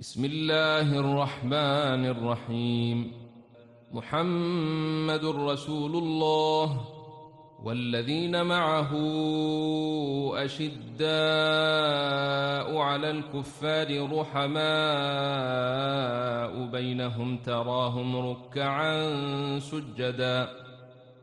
بسم الله الرحمن الرحيم. محمد رسول الله والذين معه أشداء على الكفار رحماء بينهم تراهم ركعا سجداً.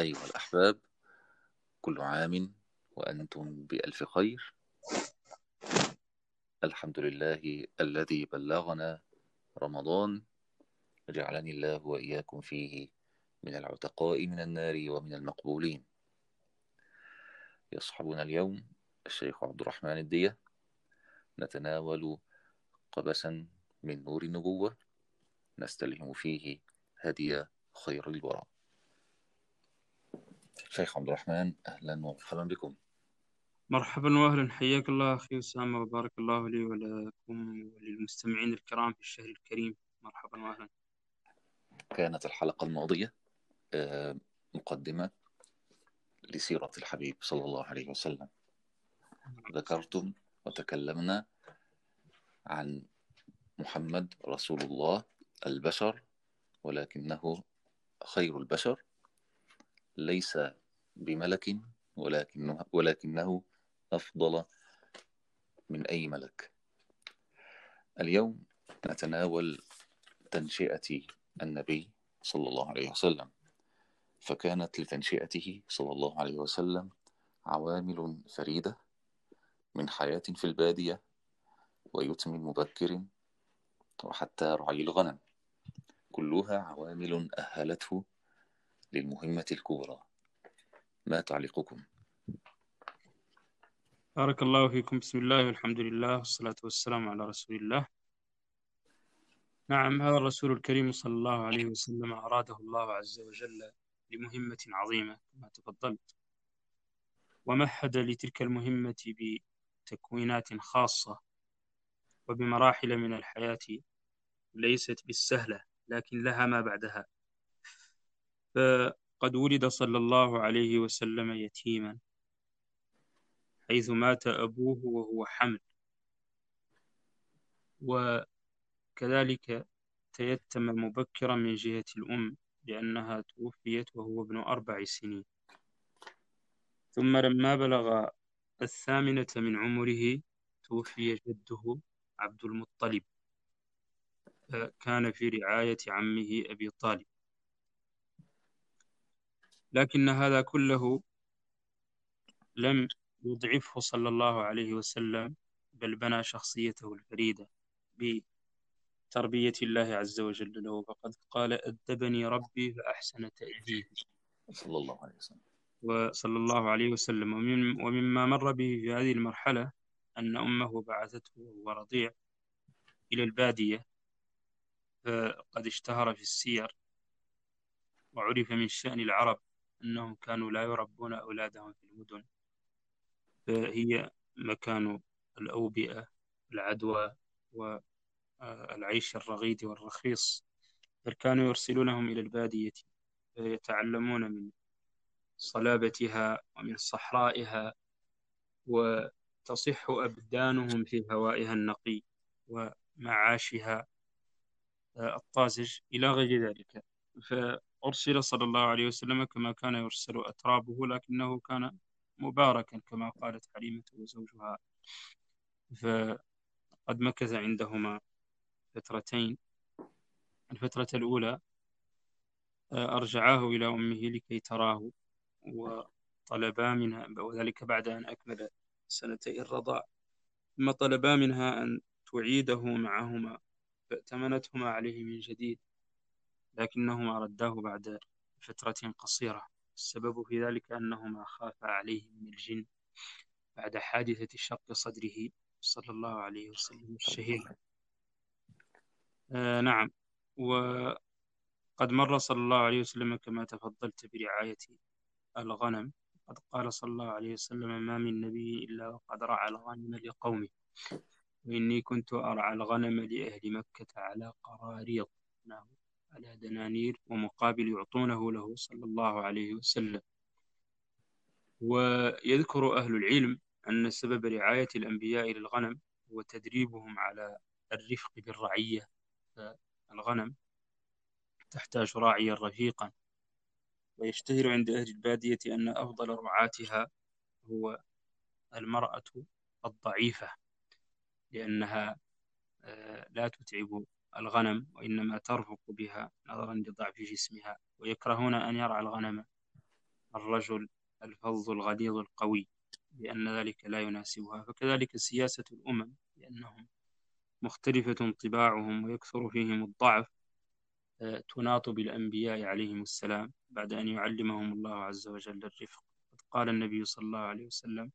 أيها الأحباب كل عام وأنتم بألف خير. الحمد لله الذي بلغنا رمضان جعلني الله وإياكم فيه من العتقاء من النار ومن المقبولين. يصحبنا اليوم الشيخ عبد الرحمن الدية. نتناول قبسا من نور النبوة. نستلهم فيه هدي خير الورى. شيخ عبد الرحمن أهلا ومرحبا بكم. مرحبا واهلا حياك الله أخي أسامة وبارك الله لي ولكم وللمستمعين الكرام في الشهر الكريم. مرحبا واهلا. كانت الحلقة الماضية آه، مقدمة لسيرة الحبيب صلى الله عليه وسلم. ذكرتم وتكلمنا عن محمد رسول الله البشر ولكنه خير البشر. ليس بملك ولكنه, ولكنه أفضل من أي ملك. اليوم نتناول تنشئة النبي صلى الله عليه وسلم. فكانت لتنشئته صلى الله عليه وسلم عوامل فريدة من حياة في البادية ويتم مبكر وحتى رعي الغنم. كلها عوامل أهلته للمهمة الكبرى. ما تعليقكم؟ بارك الله فيكم. بسم الله والحمد لله والصلاة والسلام على رسول الله. نعم هذا الرسول الكريم صلى الله عليه وسلم أراده الله عز وجل لمهمة عظيمة كما تفضلت. ومهد لتلك المهمة بتكوينات خاصة وبمراحل من الحياة ليست بالسهلة لكن لها ما بعدها. فقد ولد صلى الله عليه وسلم يتيما حيث مات أبوه وهو حمل. وكذلك تيتم مبكرا من جهة الأم لأنها توفيت وهو ابن أربع سنين. ثم لما بلغ الثامنة من عمره توفي جده عبد المطلب كان في رعاية عمه أبي طالب. لكن هذا كله لم يضعفه صلى الله عليه وسلم بل بنى شخصيته الفريدة بتربية الله عز وجل له. فقد قال أدبني ربي فأحسن تأديبي. صلى الله عليه وسلم. وصلى الله عليه وسلم. ومن ومما مر به في هذه المرحلة أن أمه بعثته وهو رضيع إلى البادية فقد اشتهر في السير وعرف من شأن العرب. أنهم كانوا لا يربون أولادهم في المدن فهي مكان الأوبئة العدوى والعيش الرغيد والرخيص. بل كانوا يرسلونهم إلى البادية فيتعلمون من صلابتها ومن صحرائها وتصح أبدانهم في هوائها النقي ومعاشها الطازج إلى غير ذلك. أرسل صلى الله عليه وسلم كما كان يرسل أترابه لكنه كان مباركا كما قالت حليمة وزوجها. فقد مكث عندهما فترتين. الفترة الأولى آه، أرجعاه إلى أمه لكي تراه وطلبا منها وذلك بعد أن أكمل سنتي الرضاع. ثم طلبا منها أن تعيده معهما فأتمنتهما عليه من جديد. لكنهما رداه بعد فترة قصيرة. السبب في ذلك أنهما خافا عليه من الجن بعد حادثة شق صدره صلى الله عليه وسلم الشهير. آه نعم. وقد مر صلى الله عليه وسلم كما تفضلت برعاية الغنم. قد قال صلى الله عليه وسلم ما من نبي إلا وقد رعى الغنم لقومه. وإني كنت أرعى الغنم لأهل مكة على قراريط نعم. على دنانير ومقابل يعطونه له صلى الله عليه وسلم. ويذكر أهل العلم أن سبب رعاية الأنبياء للغنم هو تدريبهم على الرفق بالرعية. فالغنم تحتاج راعيا رفيقا. ويشتهر عند أهل البادية أن أفضل رعاتها هو المرأة الضعيفة لأنها آه، لا تتعب الغنم وإنما ترفق بها نظرا لضعف جسمها ويكرهون أن يرعى الغنم. الرجل الفظ الغليظ القوي لأن ذلك لا يناسبها. فكذلك سياسة الأمم لأنهم مختلفة طباعهم ويكثر فيهم الضعف آه، تناط بالأنبياء عليهم السلام بعد أن يعلمهم الله عز وجل الرفق. قال النبي صلى الله عليه وسلم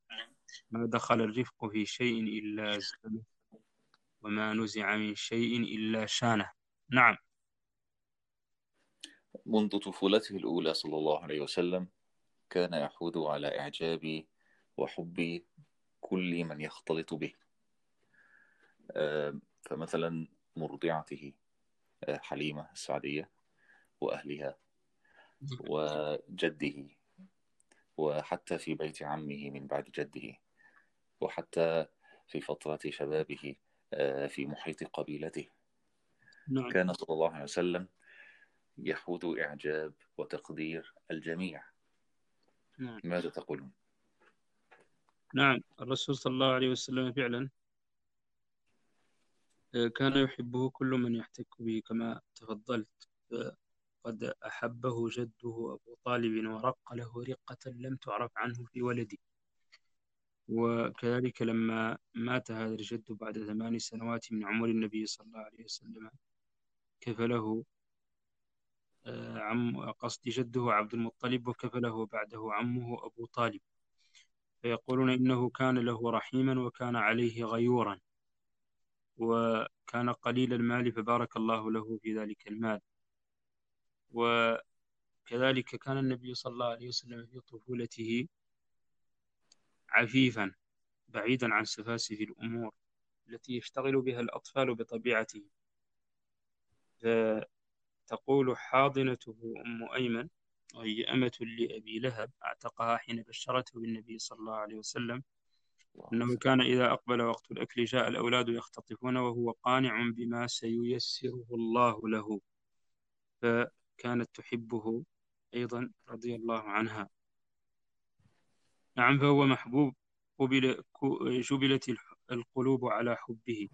ما دخل الرفق في شيء إلا زانه وما نزع من شيء إلا شانه. نعم. منذ طفولته الأولى صلى الله عليه وسلم كان يحوذ على إعجاب وحب كل من يختلط به. فمثلا مرضعته آه، حليمة السعدية وأهلها وجده وحتى في بيت عمه من بعد جده وحتى في فترة شبابه. آه، في محيط قبيلته نعم. كان صلى الله عليه وسلم يحوذ إعجاب وتقدير الجميع نعم. ماذا تقولون؟ نعم الرسول صلى الله عليه وسلم فعلا آه، كان يحبه كل من يحتك به كما تفضلت قد أحبه جده أبو طالب ورق له رقة لم تعرف عنه في ولده وكذلك لما مات هذا الجد بعد ثمان سنوات من عمر النبي صلى الله عليه وسلم كفله آه، عم قصد جده عبد المطلب وكفله بعده عمه أبو طالب. فيقولون إنه كان له رحيما وكان عليه غيورا وكان قليل المال فبارك الله له في ذلك المال. وكذلك كان النبي صلى الله عليه وسلم في طفولته عفيفا بعيدا عن سفاسف الأمور التي يشتغل بها الأطفال بطبيعته فتقول حاضنته أم أيمن وهي أمة لأبي لهب أعتقها حين بشرته بالنبي صلى الله عليه وسلم أنه كان إذا أقبل وقت الأكل جاء الأولاد يختطفون وهو قانع بما سييسره الله له. فكانت تحبه أيضا رضي الله عنها. نعم فهو محبوب قبل جبلت القلوب على حبه.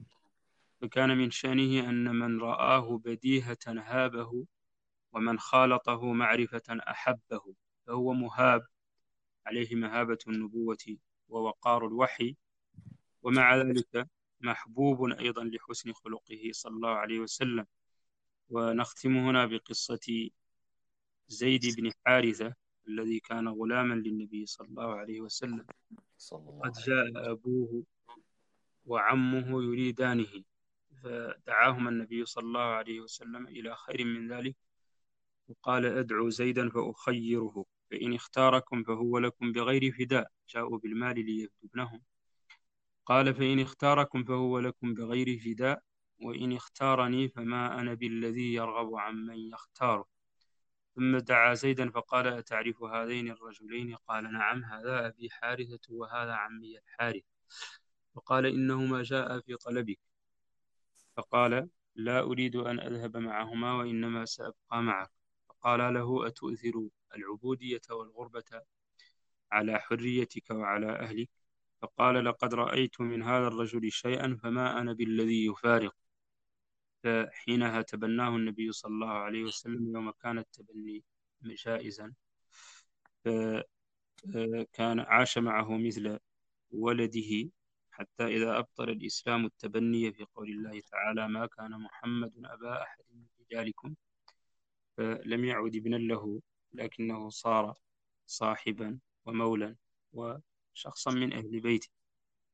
فكان من شأنه أن من رآه بديهة هابه ومن خالطه معرفة أحبه. فهو مهاب عليه مهابة النبوة ووقار الوحي. ومع ذلك محبوب أيضا لحسن خلقه صلى الله عليه وسلم. ونختم هنا بقصة زيد بن حارثة الذي كان غلاما للنبي صلى الله عليه وسلم. قد جاء أبوه وعمه يريدانه فدعاهما النبي صلى الله عليه وسلم إلى خير من ذلك وقال أدعو زيدا فأخيره فإن اختاركم فهو لكم بغير فداء جاءوا بالمال ليفدوا ابنهم قال فإن اختاركم فهو لكم بغير فداء وإن اختارني فما أنا بالذي يرغب عن من يختاره. ثم دعا زيدا فقال أتعرف هذين الرجلين؟ قال نعم هذا أبي حارثة وهذا عمي الحارث فقال إنهما جاء في طلبك. فقال لا أريد أن أذهب معهما وإنما سأبقى معك. فقال له أتؤثر العبودية والغربة على حريتك وعلى أهلك؟ فقال لقد رأيت من هذا الرجل شيئا فما أنا بالذي يفارق. فحينها تبناه النبي صلى الله عليه وسلم يوم كان التبني جائزا. فكان عاش معه مثل ولده حتى إذا أبطل الإسلام التبني في قول الله تعالى ما كان محمد أبا أحد من رجالكم. فلم يعد ابنا له لكنه صار صاحبا ومولا وشخصا من أهل بيته.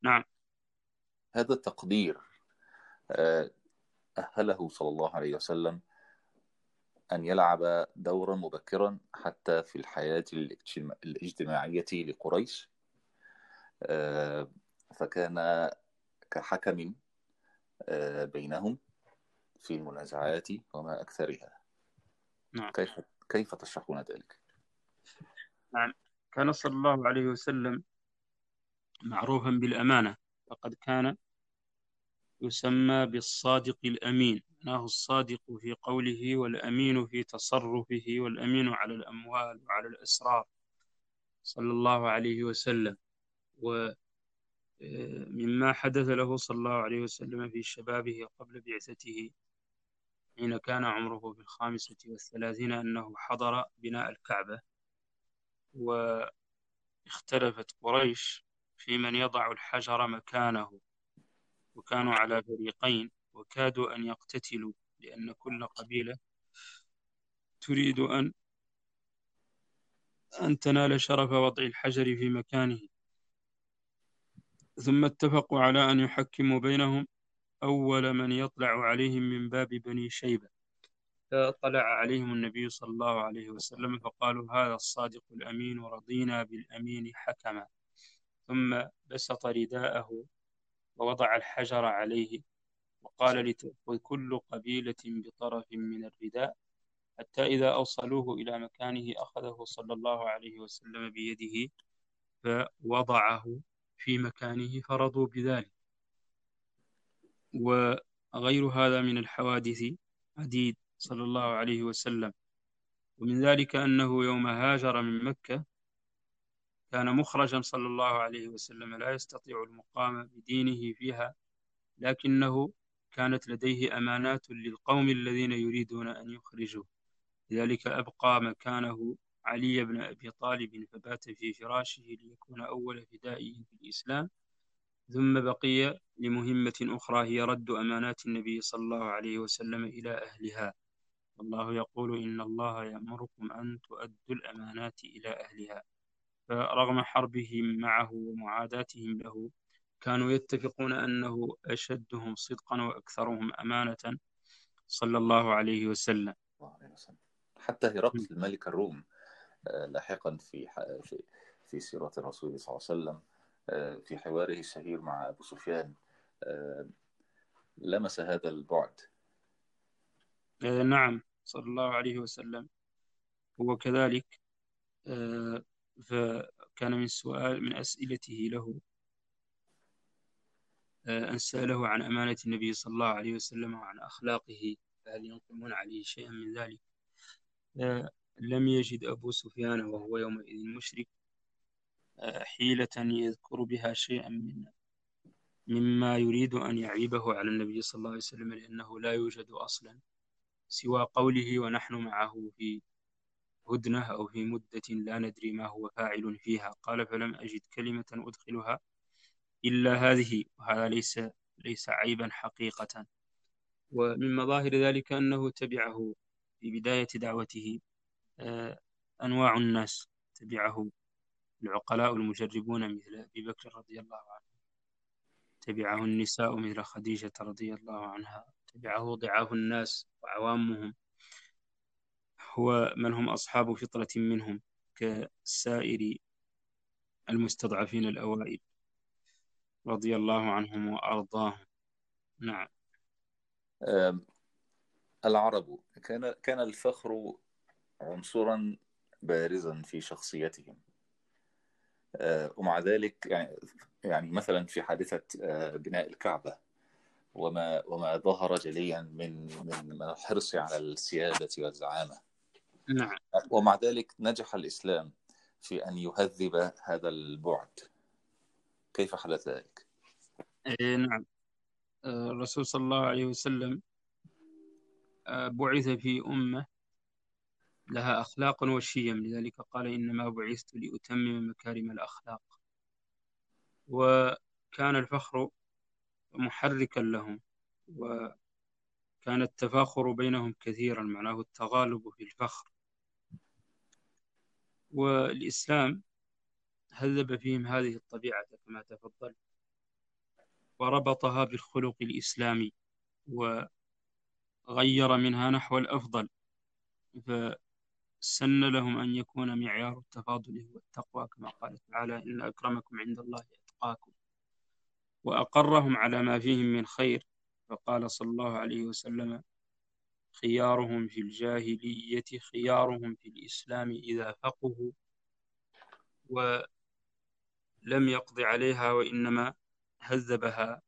نعم. هذا التقدير آه، أهله صلى الله عليه وسلم أن يلعب دورا مبكرا حتى في الحياة الاجتماعية لقريش آه، فكان كحكم آه، بينهم في المنازعات وما أكثرها نعم. كيف كيف تشرحون ذلك؟ نعم كان صلى الله عليه وسلم معروفا بالأمانة فقد كان يسمى بالصادق الأمين. معناه الصادق في قوله والأمين في تصرفه والأمين على الأموال وعلى الأسرار. صلى الله عليه وسلم. ومما حدث له صلى الله عليه وسلم في شبابه قبل بعثته حين كان عمره في الخامسة والثلاثين أنه حضر بناء الكعبة واختلفت قريش في من يضع الحجر مكانه. وكانوا على فريقين وكادوا أن يقتتلوا لأن كل قبيلة تريد أن أن تنال شرف وضع الحجر في مكانه. ثم اتفقوا على أن يحكموا بينهم. أول من يطلع عليهم من باب بني شيبة. فطلع عليهم النبي صلى الله عليه وسلم فقالوا هذا الصادق الأمين ورضينا بالأمين حكما. ثم بسط رداءه ووضع الحجر عليه وقال لتأخذ كل قبيلة بطرف من الرداء حتى إذا أوصلوه إلى مكانه أخذه صلى الله عليه وسلم بيده فوضعه في مكانه فرضوا بذلك. وغير هذا من الحوادث عديد صلى الله عليه وسلم. ومن ذلك أنه يوم هاجر من مكة كان مخرجا صلى الله عليه وسلم لا يستطيع المقام بدينه فيها لكنه كانت لديه أمانات للقوم الذين يريدون أن يخرجوه. لذلك أبقى مكانه علي بن أبي طالب فبات في فراشه ليكون أول فدائي في الإسلام. ثم بقي لمهمة أخرى هي رد أمانات النبي صلى الله عليه وسلم إلى أهلها. والله يقول إن الله يأمركم أن تؤدوا الأمانات إلى أهلها. فرغم حربهم معه ومعاداتهم له كانوا يتفقون أنه أشدهم صدقا وأكثرهم أمانة صلى الله عليه وسلم. حتى هرقل الملك الروم آه، لاحقا في في في سيرة الرسول صلى الله عليه وسلم آه، في حواره الشهير مع أبو سفيان آه، لمس هذا البعد. نعم صلى الله عليه وسلم. هو كذلك فكان من سؤال من أسئلته له أن سأله عن أمانة النبي صلى الله عليه وسلم وعن أخلاقه فهل ينقمون عليه شيئا من ذلك؟ لم يجد أبو سفيان وهو يومئذ مشرك حيلة يذكر بها شيئا من مما يريد أن يعيبه على النبي صلى الله عليه وسلم لأنه لا يوجد أصلا سوى قوله ونحن معه في هدنة أو في مدة لا ندري ما هو فاعل فيها. قال فلم أجد كلمة أدخلها إلا هذه وهذا ليس ليس عيبا حقيقة. ومن مظاهر ذلك أنه تبعه في بداية دعوته آه، أنواع الناس تبعه العقلاء المجربون مثل أبي بكر رضي الله عنه. تبعه النساء مثل خديجة رضي الله عنها. تبعه ضعاف الناس وعوامهم. هو من هم أصحاب فطرة منهم كسائر المستضعفين الأوائل رضي الله عنهم وأرضاهم. نعم. العرب كان كان الفخر عنصرا بارزا في شخصيتهم. آه، ومع ذلك يعني يعني مثلا في حادثة آه، بناء الكعبة وما وما ظهر جليا من من الحرص على السيادة والزعامة. نعم. ومع ذلك نجح الإسلام في أن يهذب هذا البعد. كيف حدث ذلك؟ إيه نعم. آه، الرسول صلى الله عليه وسلم بعث في أمة لها أخلاق وشيم. لذلك قال إنما بعثت لأتمم مكارم الأخلاق. وكان الفخر محركا لهم وكان التفاخر بينهم كثيرا معناه التغالب في الفخر. والإسلام هذب فيهم هذه الطبيعة كما تفضل وربطها بالخلق الإسلامي وغير منها نحو الأفضل فسن لهم أن يكون معيار التفاضل هو التقوى كما قال تعالى إن أكرمكم عند الله أتقاكم وأقرهم على ما فيهم من خير فقال صلى الله عليه وسلم خيارهم في الجاهلية خيارهم في الإسلام إذا فقهوا ولم يقض عليها وإنما هذبها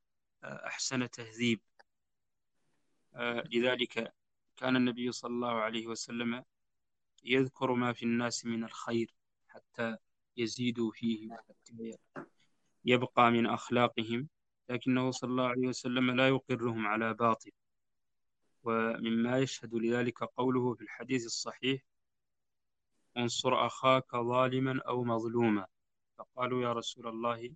آه، أحسن تهذيب. آه، لذلك كان النبي صلى الله عليه وسلم يذكر ما في الناس من الخير حتى يزيدوا فيه وحتى يبقى من أخلاقهم لكنه صلى الله عليه وسلم لا يقرهم على باطل. ومما يشهد لذلك قوله في الحديث الصحيح انصر أخاك ظالما أو مظلوما. فقالوا يا رسول الله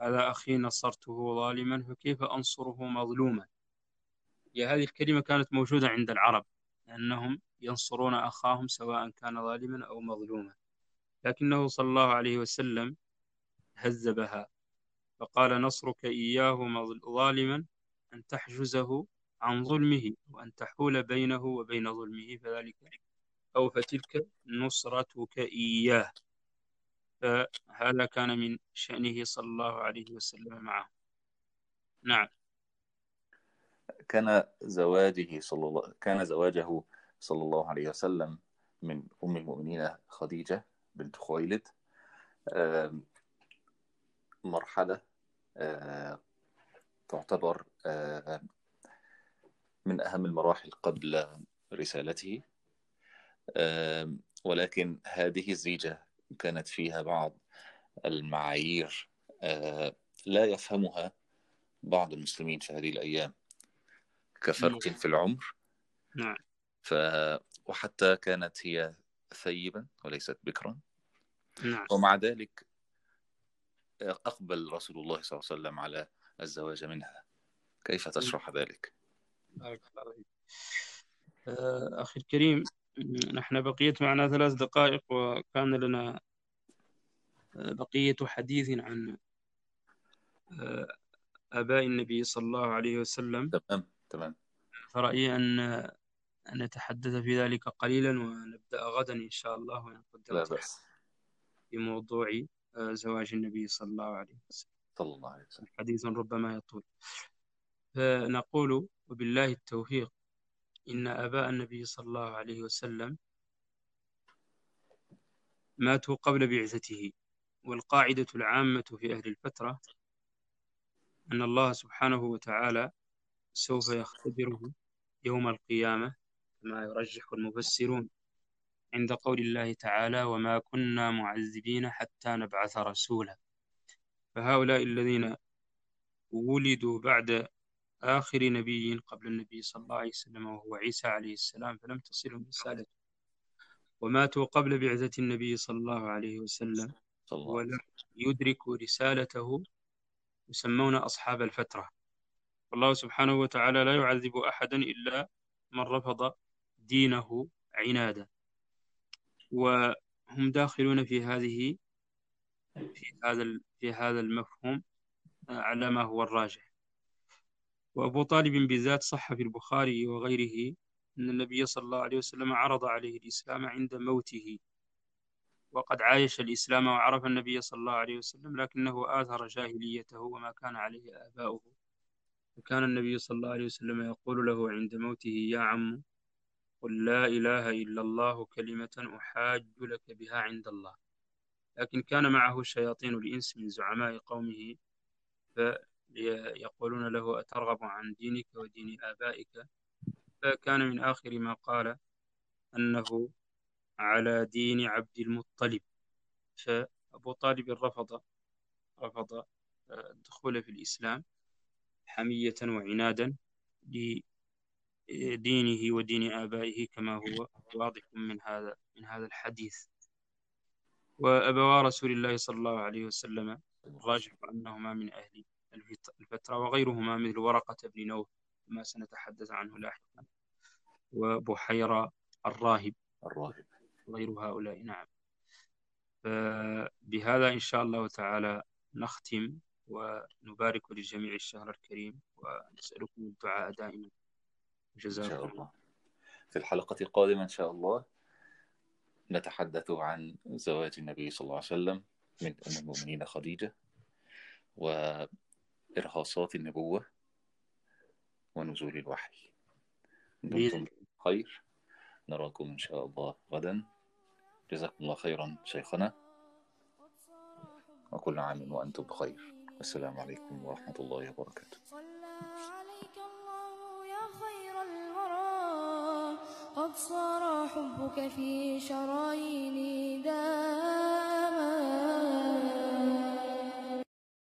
هذا أخي نصرته ظالما فكيف أنصره مظلوما؟ هي هذه الكلمة كانت موجودة عند العرب أنهم ينصرون أخاهم سواء كان ظالما أو مظلوما. لكنه صلى الله عليه وسلم هذبها فقال نصرك إياه ظالما أن تحجزه عن ظلمه وأن تحول بينه وبين ظلمه فذلك أو فتلك نصرتك إياه. فهذا كان من شأنه صلى الله عليه وسلم معه. نعم. كان زواجه صلى الله كان زواجه صلى الله عليه وسلم من أم المؤمنين خديجة بنت خويلد. مرحلة تعتبر من أهم المراحل قبل رسالته. ولكن هذه الزيجة كانت فيها بعض المعايير لا يفهمها بعض المسلمين في هذه الأيام. كفرق في العمر. نعم. ف... وحتى كانت هي ثيبا وليست بكرا. نعم. ومع ذلك أقبل رسول الله صلى الله عليه وسلم على الزواج منها. كيف تشرح ذلك؟ أخي الكريم نحن بقيت معنا ثلاث دقائق وكان لنا بقية حديث عن آباء النبي صلى الله عليه وسلم. تمام تمام. فرأيي أن نتحدث في ذلك قليلا ونبدأ غدا إن شاء الله ونقدر لا بأس. في موضوع زواج النبي صلى الله عليه وسلم. صلى الله عليه وسلم. حديث ربما يطول. فنقول وبالله التوفيق إن آباء النبي صلى الله عليه وسلم ماتوا قبل بعثته والقاعدة العامة في أهل الفترة أن الله سبحانه وتعالى سوف يختبره يوم القيامة كما يرجح المفسرون عند قول الله تعالى وما كنا معذبين حتى نبعث رسولا فهؤلاء الذين ولدوا بعد آخر نبي قبل النبي صلى الله عليه وسلم وهو عيسى عليه السلام فلم تصلهم رسالته وماتوا قبل بعثة النبي صلى الله عليه وسلم. ولم يدركوا رسالته يسمون أصحاب الفترة. والله سبحانه وتعالى لا يعذب أحدا إلا من رفض دينه عنادا. وهم داخلون في هذه في هذا في هذا المفهوم على ما هو الراجح. وأبو طالب بالذات صح في البخاري وغيره أن النبي صلى الله عليه وسلم عرض عليه الإسلام عند موته. وقد عايش الإسلام وعرف النبي صلى الله عليه وسلم لكنه آثر جاهليته وما كان عليه آباؤه. وكان النبي صلى الله عليه وسلم يقول له عند موته يا عم قل لا إله إلا الله كلمة أحاج لك بها عند الله. لكن كان معه شياطين الإنس من زعماء قومه فيقولون له أترغب عن دينك ودين آبائك؟ فكان من آخر ما قال أنه على دين عبد المطلب. فأبو طالب رفض رفض الدخول في الإسلام حمية وعنادا لدينه ودين آبائه كما هو واضح من هذا من هذا الحديث. وأبوا رسول الله صلى الله عليه وسلم الراجح أنهما من أهل الفترة وغيرهما مثل ورقة بن نوف ما سنتحدث عنه لاحقا وبحيرة الراهب. الراهب. غير هؤلاء نعم. فبهذا إن شاء الله تعالى نختم ونبارك للجميع الشهر الكريم ونسألكم الدعاء دائما. جزاكم إن شاء الله. في الحلقة القادمة إن شاء الله نتحدث عن زواج النبي صلى الله عليه وسلم من أم المؤمنين خديجة وإرهاصات النبوة ونزول الوحي. دمتم خير نراكم إن شاء الله غدا. جزاكم الله خيرا شيخنا. وكل عام وأنتم بخير. السلام عليكم ورحمة الله وبركاته. قد صار حبك في شراييني داء.